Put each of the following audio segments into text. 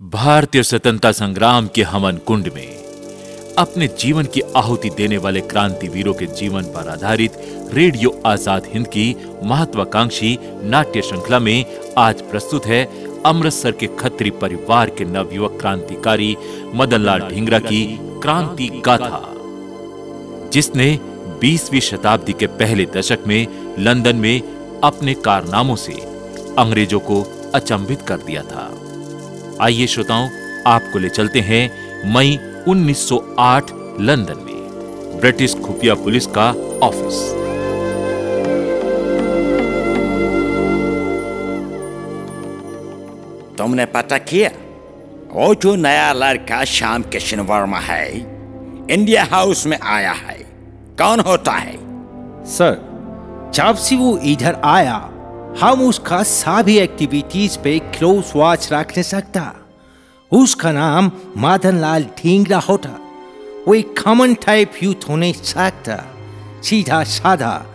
भारतीय स्वतंत्रता संग्राम के हवन कुंड में अपने जीवन की आहुति देने वाले क्रांति वीरों के जीवन पर आधारित रेडियो आज़ाद हिंद की महत्वाकांक्षी नाट्य श्रृंखला में आज प्रस्तुत है अमृतसर के खत्री परिवार के नवयुवक क्रांतिकारी मदनलाल ढींगरा की क्रांति गाथा, जिसने 20वीं शताब्दी के पहले दशक में लंदन में अपने कारनामों से अंग्रेज़ों को अचंभित कर दिया था। आइए श्रोताओं आपको ले चलते हैं मई 1908 लंदन में। ब्रिटिश खुफिया पुलिस का ऑफ़िस। तुमने पता किया? वो जो नया लड़का श्याम किशन वर्मा है इंडिया हाउस में आया है। कौन होता है? सर जब से वो इधर आया हम उसका सभी एक्टिविटीज़ पे क्लोज वॉच रखने सकता। उसका नाम मदन लाल ढींगरा होता। वो एक कॉमन टाइप यूथ होने सकता। सीधा साधा,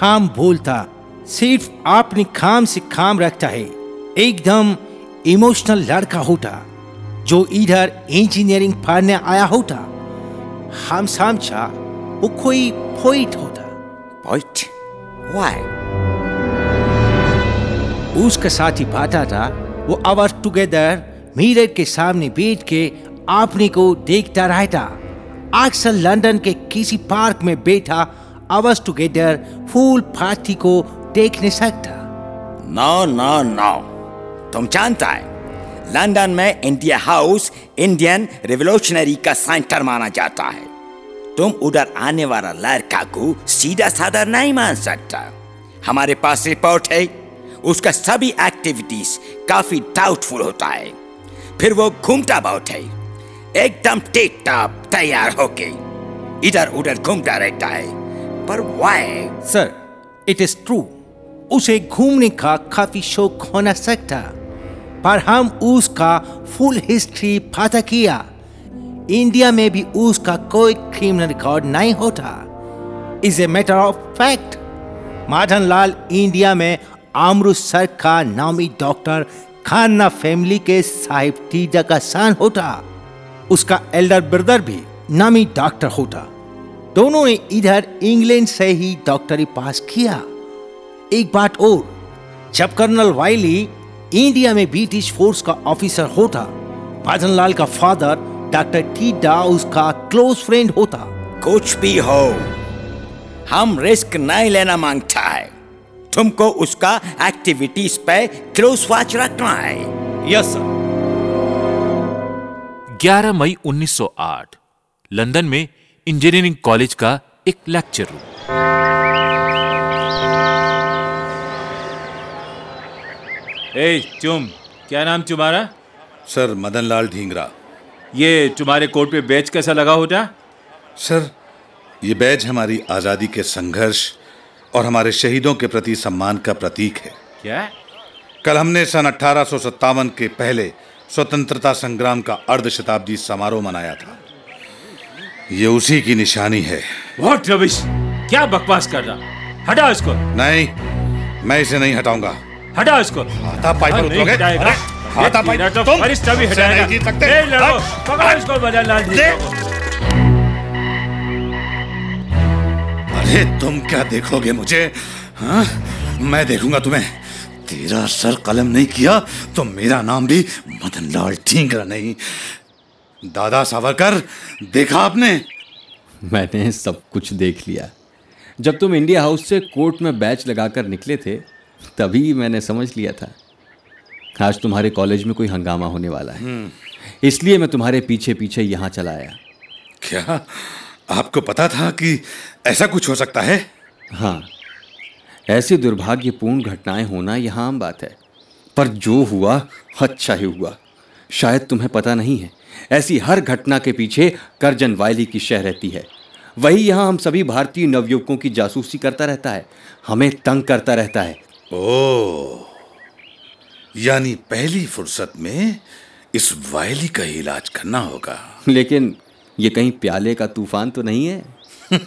काम बोलता। सिर्फ़ अपने काम से काम रखता है। एकदम इमोशनल लड़का होता। जो इधर इंजीनियरिंग पढ़ने आया होता। हम समझा, वो कोई पोइट होता। पॉइंट वाई उसका साथी बाता था, वो आवर टुगेदर मिरर के सामने बैठ के अपने को देखता रहता। अक्सर लंदन के किसी पार्क में बैठा आवर्स टुगेदर फूल पार्टी को देख नहीं सकता। No no no. तुम जानता है, लंदन में इंडिया हाउस इंडियन रिवोल्यूशनरी का सेंटर माना जाता है। तुम उधर आने वाला लड़का को सीधा साधा नहीं मान सकता। हमारे पास रिपोर्ट है। उसका सभी एक्टिविटीज़ काफ़ी डाउटफुल होता है। फिर वो घूमता बहुत है। एकदम टिप टाप तैयार होके। इधर उधर घूमता रहता है। पर why sir it is true उसे घूमने का काफ़ी शौक होना सकता। पर हम उसका फुल हिस्ट्री पता किया। इंडिया में भी उसका कोई क्रिमिनल रिकॉर्ड नहीं होता। Is a matter of fact Madan Lal India में अमृतसर का नामी डॉक्टर खान्ना फैमिली के साहिब टीजा का सन होता। उसका एल्डर ब्रदर भी नामी डॉक्टर होता। दोनों ने इधर इंग्लैंड से ही डॉक्टरी पास किया। एक बात और, जब कर्नल वाइली इंडिया में ब्रिटिश फोर्स का ऑफिसर होता भजन लाल का फादर डॉक्टर टीडा उसका क्लोज फ्रेंड होता। कुछ भी हो, हम रिस्क नहीं लेना माँगता है। तुमको उसका एक्टिविटीज़ पे क्लोज वॉच रखना है। यस सर 11 मई 1908 लंदन में इंजीनियरिंग कॉलेज का एक लेक्चर रूम ए चुम क्या नाम तुम्हारा? सर मदन लाल ढींगरा। ये तुम्हारे कोट पे बैच कैसा लगा होता? सर ये बैच हमारी आज़ादी के संघर्ष और हमारे शहीदों के प्रति सम्मान का प्रतीक है। क्या? कल हमने सन अठारह सौ सत्तावन के पहले स्वतंत्रता संग्राम का अर्ध शताब्दी समारोह मनाया था। ये उसी की निशानी है। रविश क्या बकवास कर रहा? हटा इसको। नहीं मैं इसे नहीं हटाऊँगा। हटा इसको। हाथा पाई पर हाँ, उतरोगे? हाथा पाई तो तुम हटाएगा। नहीं जीत सकते। ए, लड़ो, हाँ, पकड़ो इसको लाल अरे तुम क्या देखोगे मुझे? हाँ? मैं देखूँगा तुम्हें। तेरा सर कलम नहीं किया तो मेरा नाम भी मदन लाल ठींगरा नहीं। दादा सावरकर देखा आपने? मैंने सब कुछ देख लिया। जब तुम इंडिया हाउस से कोर्ट में बैच लगाकर निकले थे तभी मैंने समझ लिया था। आज तुम्हारे कॉलेज में कोई हंगामा होने वाला है। इसलिए मैं तुम्हारे पीछे पीछे यहाँ चला आया। क्या? आपको पता था कि ऐसा कुछ हो सकता है? हाँ ऐसी दुर्भाग्यपूर्ण घटनाएँ होना यहाँ आम बात है। पर जो हुआ अच्छा ही हुआ। शायद तुम्हें पता नहीं है ऐसी हर घटना के पीछे करजन वायली की शह रहती है। वही यहाँ हम सभी भारतीय नवयुवकों की जासूसी करता रहता है हमें तंग करता रहता है। ओ यानी पहली फुर्सत में इस वायली का इलाज करना होगा। लेकिन ये कहीं प्याले का तूफ़ान तो नहीं है?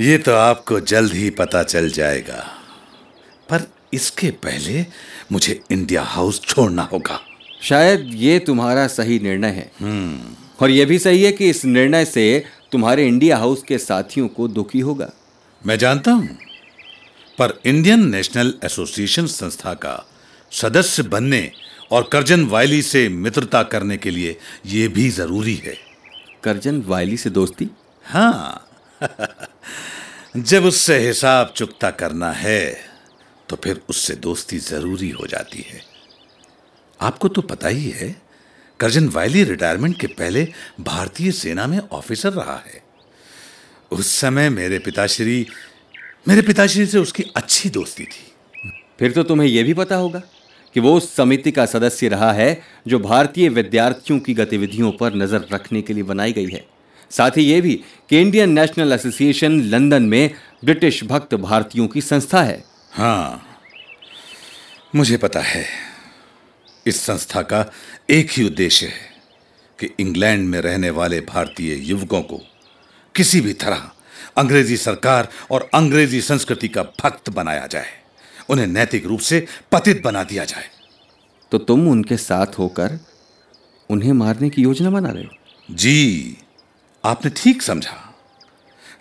ये तो आपको जल्द ही पता चल जाएगा। पर इसके पहले मुझे इंडिया हाउस छोड़ना होगा। शायद ये तुम्हारा सही निर्णय है। और यह भी सही है कि इस निर्णय से तुम्हारे इंडिया हाउस के साथियों को दुखी होगा। मैं जानता हूँ। पर इंडियन नेशनल एसोसिएशन संस्था का सदस्य बनने और करजन वायली से मित्रता करने के लिए यह भी ज़रूरी है। करजन वायली से दोस्ती? हाँ। जब उससे हिसाब चुकता करना है तो फिर उससे दोस्ती ज़रूरी हो जाती है। आपको तो पता ही है करजन वायली रिटायरमेंट के पहले भारतीय सेना में ऑफिसर रहा है। उस समय मेरे पिताश्री मेरे पिताश्री से उसकी अच्छी दोस्ती थी। फिर तो तुम्हें यह भी पता होगा। कि वो उस समिति का सदस्य रहा है जो भारतीय विद्यार्थियों की गतिविधियों पर नज़र रखने के लिए बनाई गई है। साथ ही ये भी कि इंडियन नेशनल एसोसिएशन लंदन में ब्रिटिश भक्त भारतीयों की संस्था है। हाँ मुझे पता है। इस संस्था का एक ही उद्देश्य है कि इंग्लैंड में रहने वाले भारतीय युवकों को किसी भी तरह अंग्रेज़ी सरकार और अंग्रेज़ी संस्कृति का भक्त बनाया जाए। उन्हें नैतिक रूप से पतित बना दिया जाए। तो तुम उनके साथ होकर उन्हें मारने की योजना बना रहे हो? जी आपने ठीक समझा।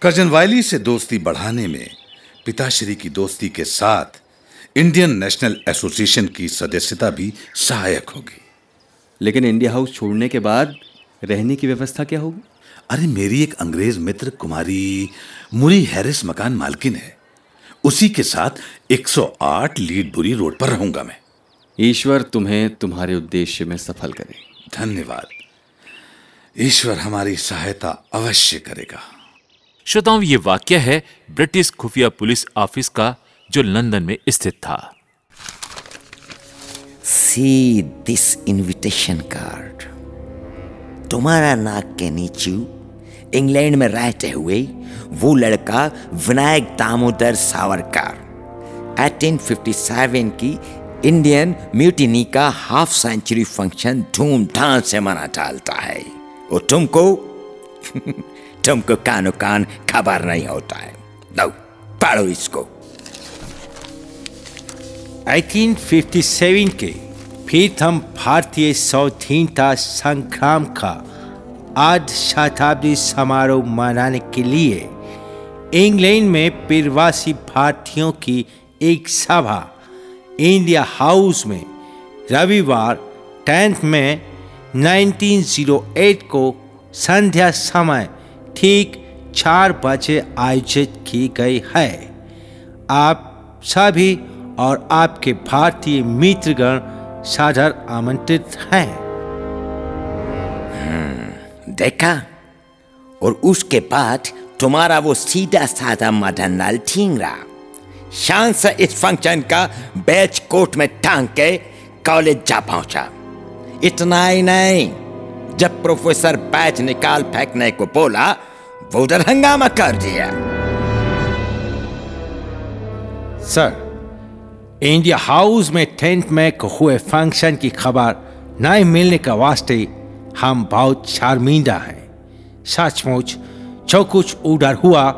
करजन वायली से दोस्ती बढ़ाने में पिताश्री की दोस्ती के साथ इंडियन नेशनल एसोसिएशन की सदस्यता भी सहायक होगी। लेकिन इंडिया हाउस छोड़ने के बाद रहने की व्यवस्था क्या होगी? अरे मेरी एक अंग्रेज़ मित्र कुमारी मुरी हैरिस मकान मालकिन है। उसी के साथ 108 लीड बुरी रोड पर रहूँगा मैं। ईश्वर तुम्हें तुम्हारे उद्देश्य में सफल करे। धन्यवाद। ईश्वर हमारी सहायता अवश्य करेगा। श्रोताओं ये वाक्य है ब्रिटिश खुफिया पुलिस ऑफ़िस का जो लंदन में स्थित था। सी दिस इनविटेशन कार्ड तुम्हारा नाक के नीचे इंग्लैंड में रहते हुए वो लड़का विनायक दामोदर सावरकर। 1857 की इंडियन म्यूटिनी का हाफ़ सेंचुरी फ़ंक्शन धूमधाम से मना डालता है। और तुमको तुमको कानो कान खबर नहीं होता है। लो, पढ़ो इसको। 1857 के प्रथम भारतीय स्वाधीनता संग्राम का आध शताब्दी समारोह मनाने के लिए इंग्लैंड में प्रवासी भारतीयों की एक सभा, इंडिया हाउस में रविवार टेंथ में 1908 को संध्या समय ठीक चार बजे आयोजित की गई है। आप सभी और आपके भारतीय मित्रगण सादर आमंत्रित हैं। देखा? और उसके बाद तुम्हारा वो सीधा साधा मदन लाल ठींगरा शान से इस फ़ंक्शन का बैच कोट में टांग के कॉलेज जा पहुँचा इतना ही नहीं जब प्रोफेसर बैच निकाल फेंकने को बोला वो उधर हंगामा कर दिया सर इंडिया हाउस में टेंट में हुए फ़ंक्शन की खबर नहीं मिलने का वास्ते हम बहुत शर्मिंदा हैं सचमुच जो कुछ उधर हुआ,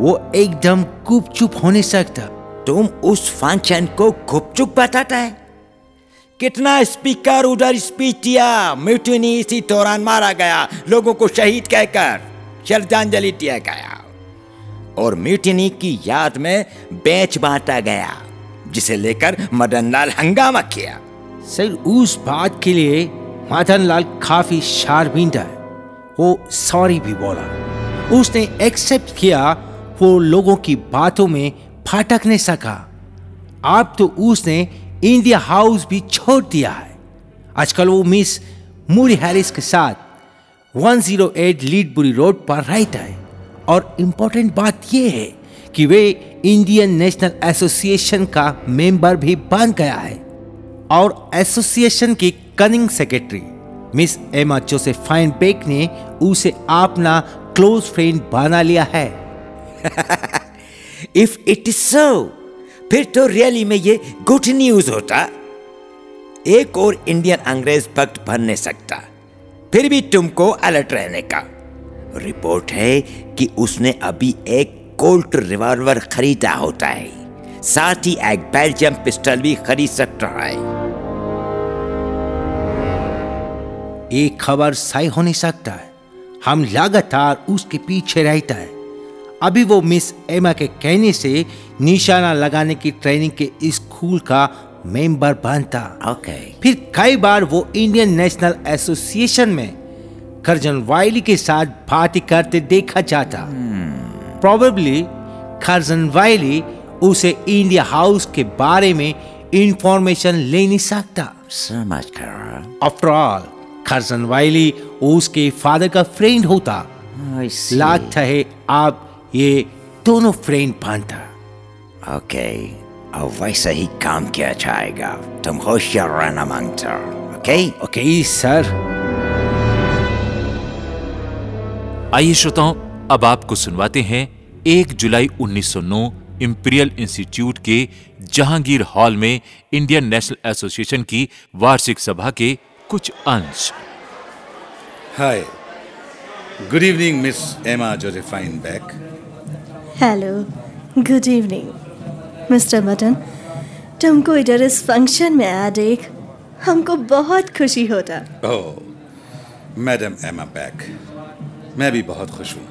वो एकदम गुपचुप होने सकता। तुम उस फ़ंक्शन को गुपचुप बताता है। कितना स्पीकर उधर स्पीच दिया, म्यूटिनी इसी दौरान मारा गया, लोगों को शहीद कहकर, श्रद्धांजलि दिया गया। और म्यूटिनी की याद में बेच बांटा गया, जिसे लेकर मदन लाल हंगामा किया। सर, उस बात के लिए मदन लाल काफ़ी शर्मिंदा है। वो सॉरी भी बोला। उसने एक्सेप्ट किया, वो लोगों की बातों में फाटक नहीं सका। अब तो उसने इंडिया हाउस भी छोड़ दिया है। आजकल वो मिस मूरी हैरिस के साथ 108 लीडबुरी रोड पर रहता है। और इम्पोर्टेंट बात यह है कि वे इंडियन नेशनल एसोसिएशन का मेंबर भी बन गया है। और एसोसिएशन की cunning secretary miss Emma Josephine Beck ने उसे अपना क्लोज फ्रेंड बना लिया है इफ़ इट इज़ सो फिर तो रियली में ये गुड न्यूज़ होता। एक और इंडियन अंग्रेज़ भक्त बन नहीं सकता। फिर भी तुमको अलर्ट रहने का। रिपोर्ट है कि उसने अभी एक कोल्ट रिवॉल्वर खरीदा होता है। साथ ही एक बेल्जियम पिस्टल भी खरीद सकता है। एक खबर सही हो नहीं सकता। है हम लगातार उसके पीछे रहता है। अभी वो मिस एमा के कहने से निशाना लगाने की ट्रेनिंग के स्कूल का मेंबर बनता। ओके फिर कई बार वो इंडियन नेशनल एसोसिएशन में कर्जन वाइली के साथ पार्टी करते देखा जाता। प्रोबेबली कर्जन वाइली उसे इंडिया हाउस के बारे में इंफॉर्मेशन ले नहीं सकता। समझ कर आफ्टर ऑल कर्जन वाइली उसके फादर का फ्रेंड होता। लगता है आप ये दोनों फ्रेंड बनता ओके और वैसा ही काम किया जाएगा। तुम होशियार रहना माँगता। ओके ओके सर आइए श्रोताओं अब आपको सुनवाते हैं 1 जुलाई 1909 इंपीरियल इंस्टीट्यूट के जहांगीर हॉल में इंडियन नेशनल एसोसिएशन की वार्षिक सभा के कुछ अंश। Hi good evening miss Emma Josephine Beck hello good evening mister Madan तुमको इधर इस फ़ंक्शन में आया देख हमको बहुत खुशी होता। ओह मैडम एमा बैक मैं भी बहुत खुश हूँ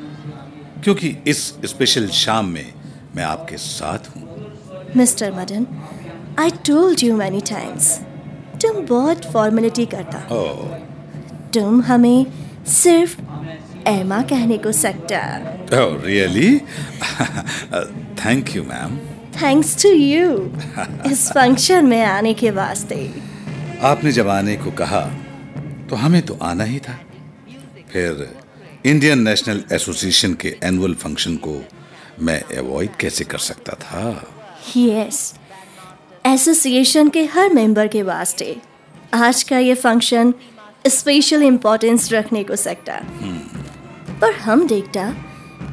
क्योंकि इस स्पेशल शाम में मैं आपके साथ हूँ। Mister Madan I told you many times तुम बहुत फॉर्मेलिटी करता। ओह तुम हमें सिर्फ़ एमा कहने को सकता। ओह really thank you ma'am thanks to you इस फ़ंक्शन में आने के वास्ते। आपने जब आने को कहा तो हमें तो आना ही था। फिर इंडियन नेशनल एसोसिएशन के एनुअल फ़ंक्शन को मैं अवॉइड कैसे कर सकता था? यस एसोसिएशन के हर मेंबर के वास्ते। आज का ये फ़ंक्शन स्पेशल इम्पोर्टेंस रखने को सकता पर हम देखता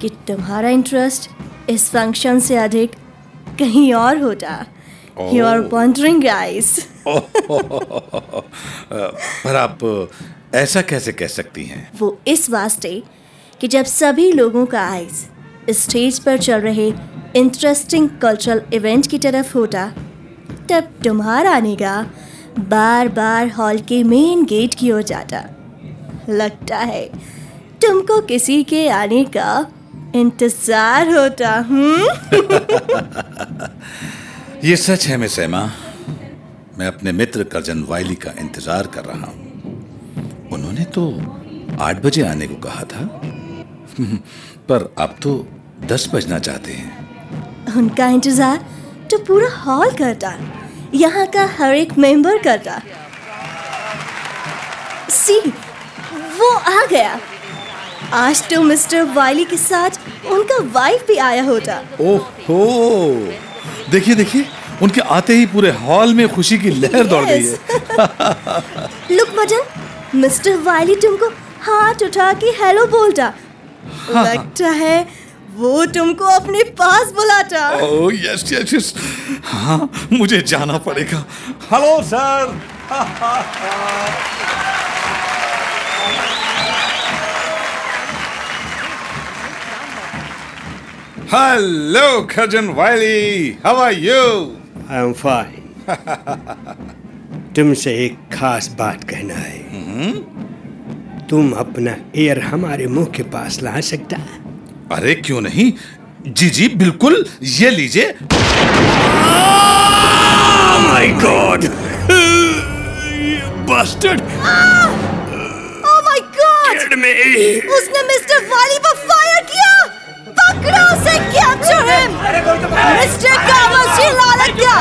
कि तुम्हारा इंटरेस्ट इस फ़ंक्शन से अधिक कहीं और होता। यू आर वंडरिंग गाइस पर आप ऐसा कैसे कह सकती हैं? वो इस वास्ते कि जब सभी लोगों का आइज़ स्टेज पर चल रहे इंटरेस्टिंग कल्चरल इवेंट की तरफ़ होता तब तुम्हारा निगाह बार बार हॉल के मेन गेट की ओर जाता। लगता है तुमको किसी के आने का इंतज़ार होता हम्म? ये सच है मिस एमा। मैं अपने मित्र कर्जन वाइली का इंतज़ार कर रहा हूँ। उन्होंने तो आठ बजे आने को कहा था। पर अब तो दस बजना चाहते हैं। उनका इंतज़ार? तो पूरा हॉल करता। यहाँ का हर एक मेंबर करता। सी वो आ गया। आज तो मिस्टर वाइली के साथ उनका वाइफ भी आया होता। ओहो! देखिए देखिए उनके आते ही पूरे हॉल में खुशी की लहर दौड़ गई है। लुक मदन मिस्टर वाइली तुमको हाथ उठा के हेलो बोलता। लगता है वो तुमको अपने पास बुलाता। ओह यस यस यस हाँ मुझे जाना पड़ेगा। Hello sir hello Curzon Wyllie how are you I am fine तुमसे एक खास बात कहना है। तुम अपना एयर हमारे मुँह के पास ला सकता है? अरे क्यों नहीं? जी जी बिल्कुल ये लीजिए। My god bastard oh my god में उसने मिस्टर वाली पर फायर किया। पकड़ो उसे capture him mister Cawas Lalcaca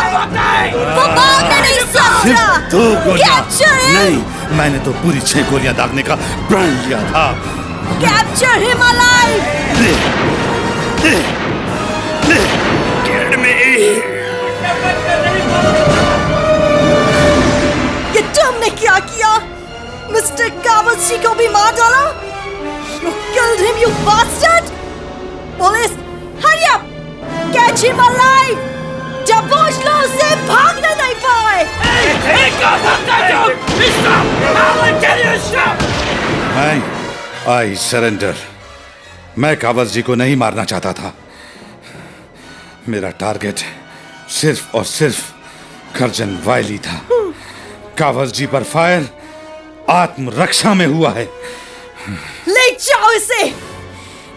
वो भागने नहीं सकता दो गोलियाँ। कैप्चर हिम नहीं मैंने तो पूरी छह गोलियाँ दागने का प्रण लिया था। कैप्चर हिम अलाइव ये तुमने क्या किया मिस्टर कावची को भी मार डाला You killed him, you bastard! Police, hurry up! Catch him alive! दबोच लो उसे भागने नहीं पाए आई आई सरेंडर मैं कावज जी को नहीं मारना चाहता था। मेरा टारगेट सिर्फ़ और सिर्फ़ कर्जन वायली था। कावस जी पर फायर आत्मरक्षा में हुआ है। ले जाओ इसे।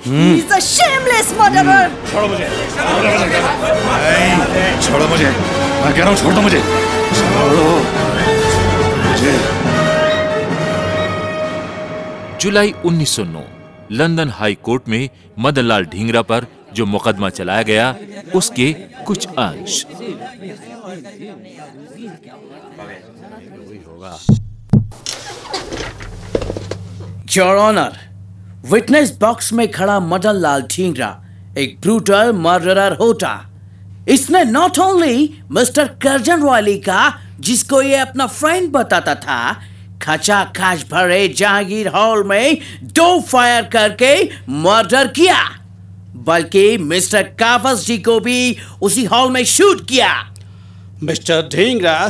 He's a shameless murderer. छोड़ो मुझे। नहीं, छोड़ो मुझे। मैं कह रहा हूँ छोड़ दो मुझे। छोड़ो मुझे। जुलाई 1909 लंदन हाई कोर्ट में मदनलाल ढींगरा पर जो मुकदमा चलाया गया, उसके कुछ अंश। योर ऑनर विटनेस बॉक्स में खड़ा मदन लाल ठींगरा एक ब्रूटल मर्डरर होता। इसने नॉट ओनली मिस्टर करजन वाली का, जिसको ये अपना फ्रेंड बताता था खचा खच भरे जहांगीर हॉल में दो फायर करके मर्डर किया। बल्कि मिस्टर काफस जी को भी उसी हॉल में शूट किया। मिस्टर ढींगरा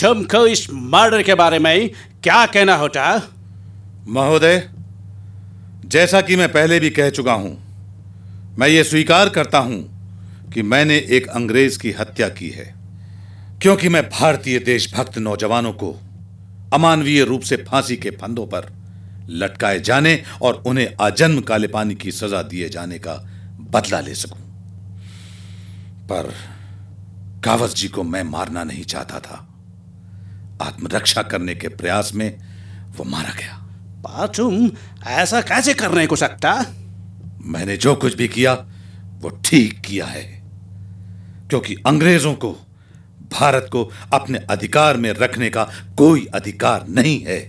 तुमको इस मर्डर के बारे में क्या कहना होता? महोदय जैसा कि मैं पहले भी कह चुका हूँ मैं ये स्वीकार करता हूँ कि मैंने एक अंग्रेज़ की हत्या की है क्योंकि मैं भारतीय देशभक्त नौजवानों को अमानवीय रूप से फांसी के फंदों पर लटकाए जाने और उन्हें आजन्म काले पानी की सजा दिए जाने का बदला ले सकूँ। पर कावस जी को मैं मारना नहीं चाहता था। आत्मरक्षा करने के प्रयास में वो मारा गया। पर तुम ऐसा कैसे करने को सकता? मैंने जो कुछ भी किया वो ठीक किया है। क्योंकि अंग्रेज़ों को भारत को अपने अधिकार में रखने का कोई अधिकार नहीं है।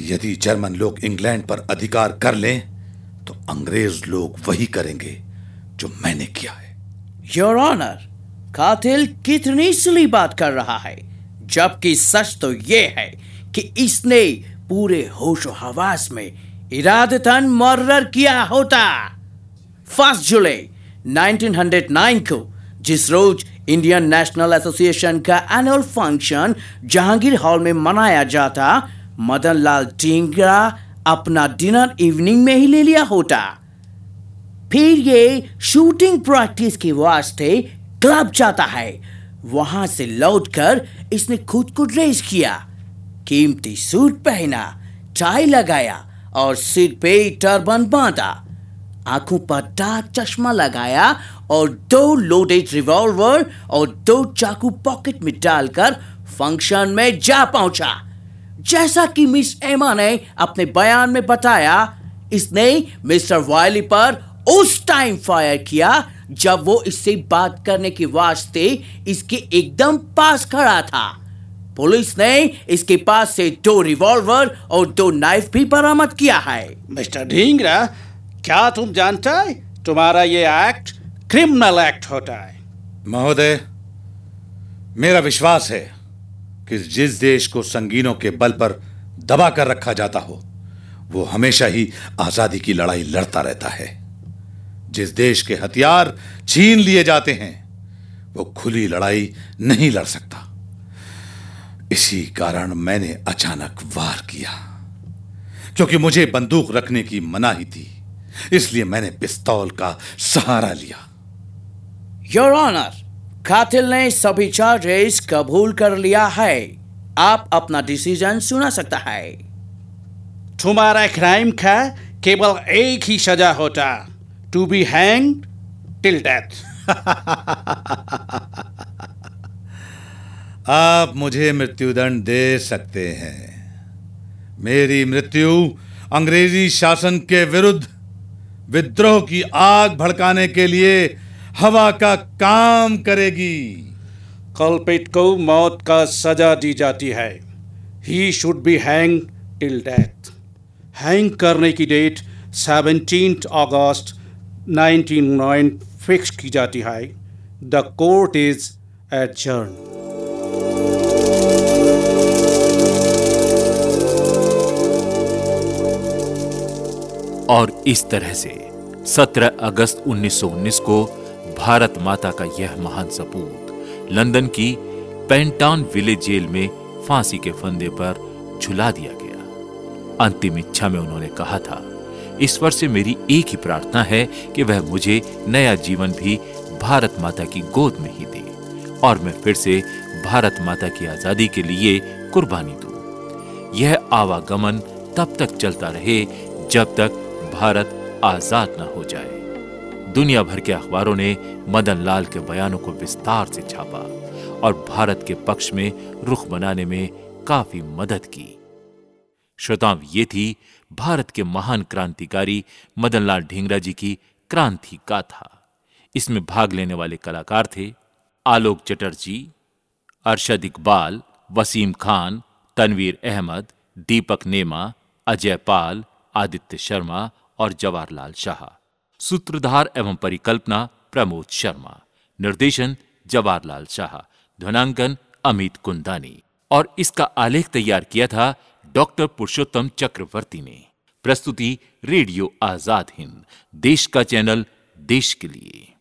यदि जर्मन लोग इंग्लैंड पर अधिकार कर लें तो अंग्रेज़ लोग वही करेंगे जो मैंने किया है। योर ऑनर कातिल कितनी सिली बात कर रहा है, जबकि सच तो यह है कि इसने पूरे होश हवास में इरादतन मर्डर किया होता। फ़र्स्ट जुलाई 1909 को, जिस रोज इंडियन नेशनल एसोसिएशन का एनुअल फ़ंक्शन जहांगीर हॉल में मनाया जाता। मदन लाल टिंगरा अपना डिनर इवनिंग में ही ले लिया होता। फिर ये शूटिंग प्रैक्टिस के वास्ते क्लब जाता है। वहाँ से लौटकर इसने खुद को ड्रेस किया। कीमती सूट पहना टाई लगाया और सिर पे टर्बन बांधा। आँखों पर डार्क चश्मा लगाया और दो लोडेड रिवॉल्वर और दो चाकू पॉकेट में डालकर फ़ंक्शन में जा पहुँचा। जैसा कि मिस एमा ने अपने बयान में बताया, इसने मिस्टर वायली पर उस टाइम फायर किया जब वो इससे बात करने के वास्ते इसके एकदम पास खड़ा था। पुलिस ने इसके पास से दो रिवॉल्वर और दो नाइफ भी बरामद किया है। मिस्टर ढींगरा क्या तुम जानते है? तुम्हारा ये एक्ट क्रिमिनल एक्ट होता है। महोदय, मेरा विश्वास है कि जिस देश को संगीनों के बल पर दबा कर रखा जाता हो, वो हमेशा ही आज़ादी की लड़ाई लड़ता रहता है। जिस देश के हथियार छीन लिए जाते हैं, वो खुली लड़ाई नहीं लड़ सकता। इसी कारण मैंने अचानक वार किया, क्योंकि मुझे बंदूक रखने की मनाही थी। इसलिए मैंने पिस्तौल का सहारा लिया। योर ऑनर कातिल ने सभी चार्जेस कबूल कर लिया है। आप अपना डिसीज़न सुना सकता है। तुम्हारा क्राइम का केवल एक ही सजा होता। To be hang till death आप मुझे मृत्युदंड दे सकते हैं। मेरी मृत्यु अंग्रेज़ी शासन के विरुद्ध विद्रोह की आग भड़काने के लिए हवा का काम करेगी। कल्पित को मौत का सजा दी जाती है। He should be hang till death hang करने की डेट सेवनटीन अगस्त 1909 फिक्स की जाती है। द कोर्ट इज़ एडजर्न और इस तरह से 17 अगस्त 1919 को भारत माता का यह महान सपूत लंदन की पेंटाउन विलेज जेल में फांसी के फंदे पर झुला दिया गया। अंतिम इच्छा में उन्होंने कहा था ईश्वर से मेरी एक ही प्रार्थना है कि वह मुझे नया जीवन भी भारत माता की गोद में ही दे और मैं फिर से भारत माता की आज़ादी के लिए कुर्बानी दूँ। यह आवागमन तब तक चलता रहे जब तक भारत आज़ाद न हो जाए। दुनिया भर के अखबारों ने मदन लाल के बयानों को विस्तार से छापा और भारत के पक्ष में रुख बनाने में काफ़ी मदद की। श्रोताओं, ये थी भारत के महान क्रांतिकारी मदनलाल ढींगरा जी की क्रांति गाथा। इसमें भाग लेने वाले कलाकार थे आलोक चटर्जी, अरशद इकबाल, वसीम खान, तनवीर अहमद, दीपक नेमा, अजय पाल, आदित्य शर्मा और जवाहरलाल शाह। सूत्रधार एवं परिकल्पना प्रमोद शर्मा। निर्देशन जवाहरलाल शाह। ध्वनांकन अमित कुंदानी। और इसका आलेख तैयार किया था डॉक्टर पुरुषोत्तम चक्रवर्ती ने। प्रस्तुति रेडियो आज़ाद हिंद। देश का चैनल, देश के लिए।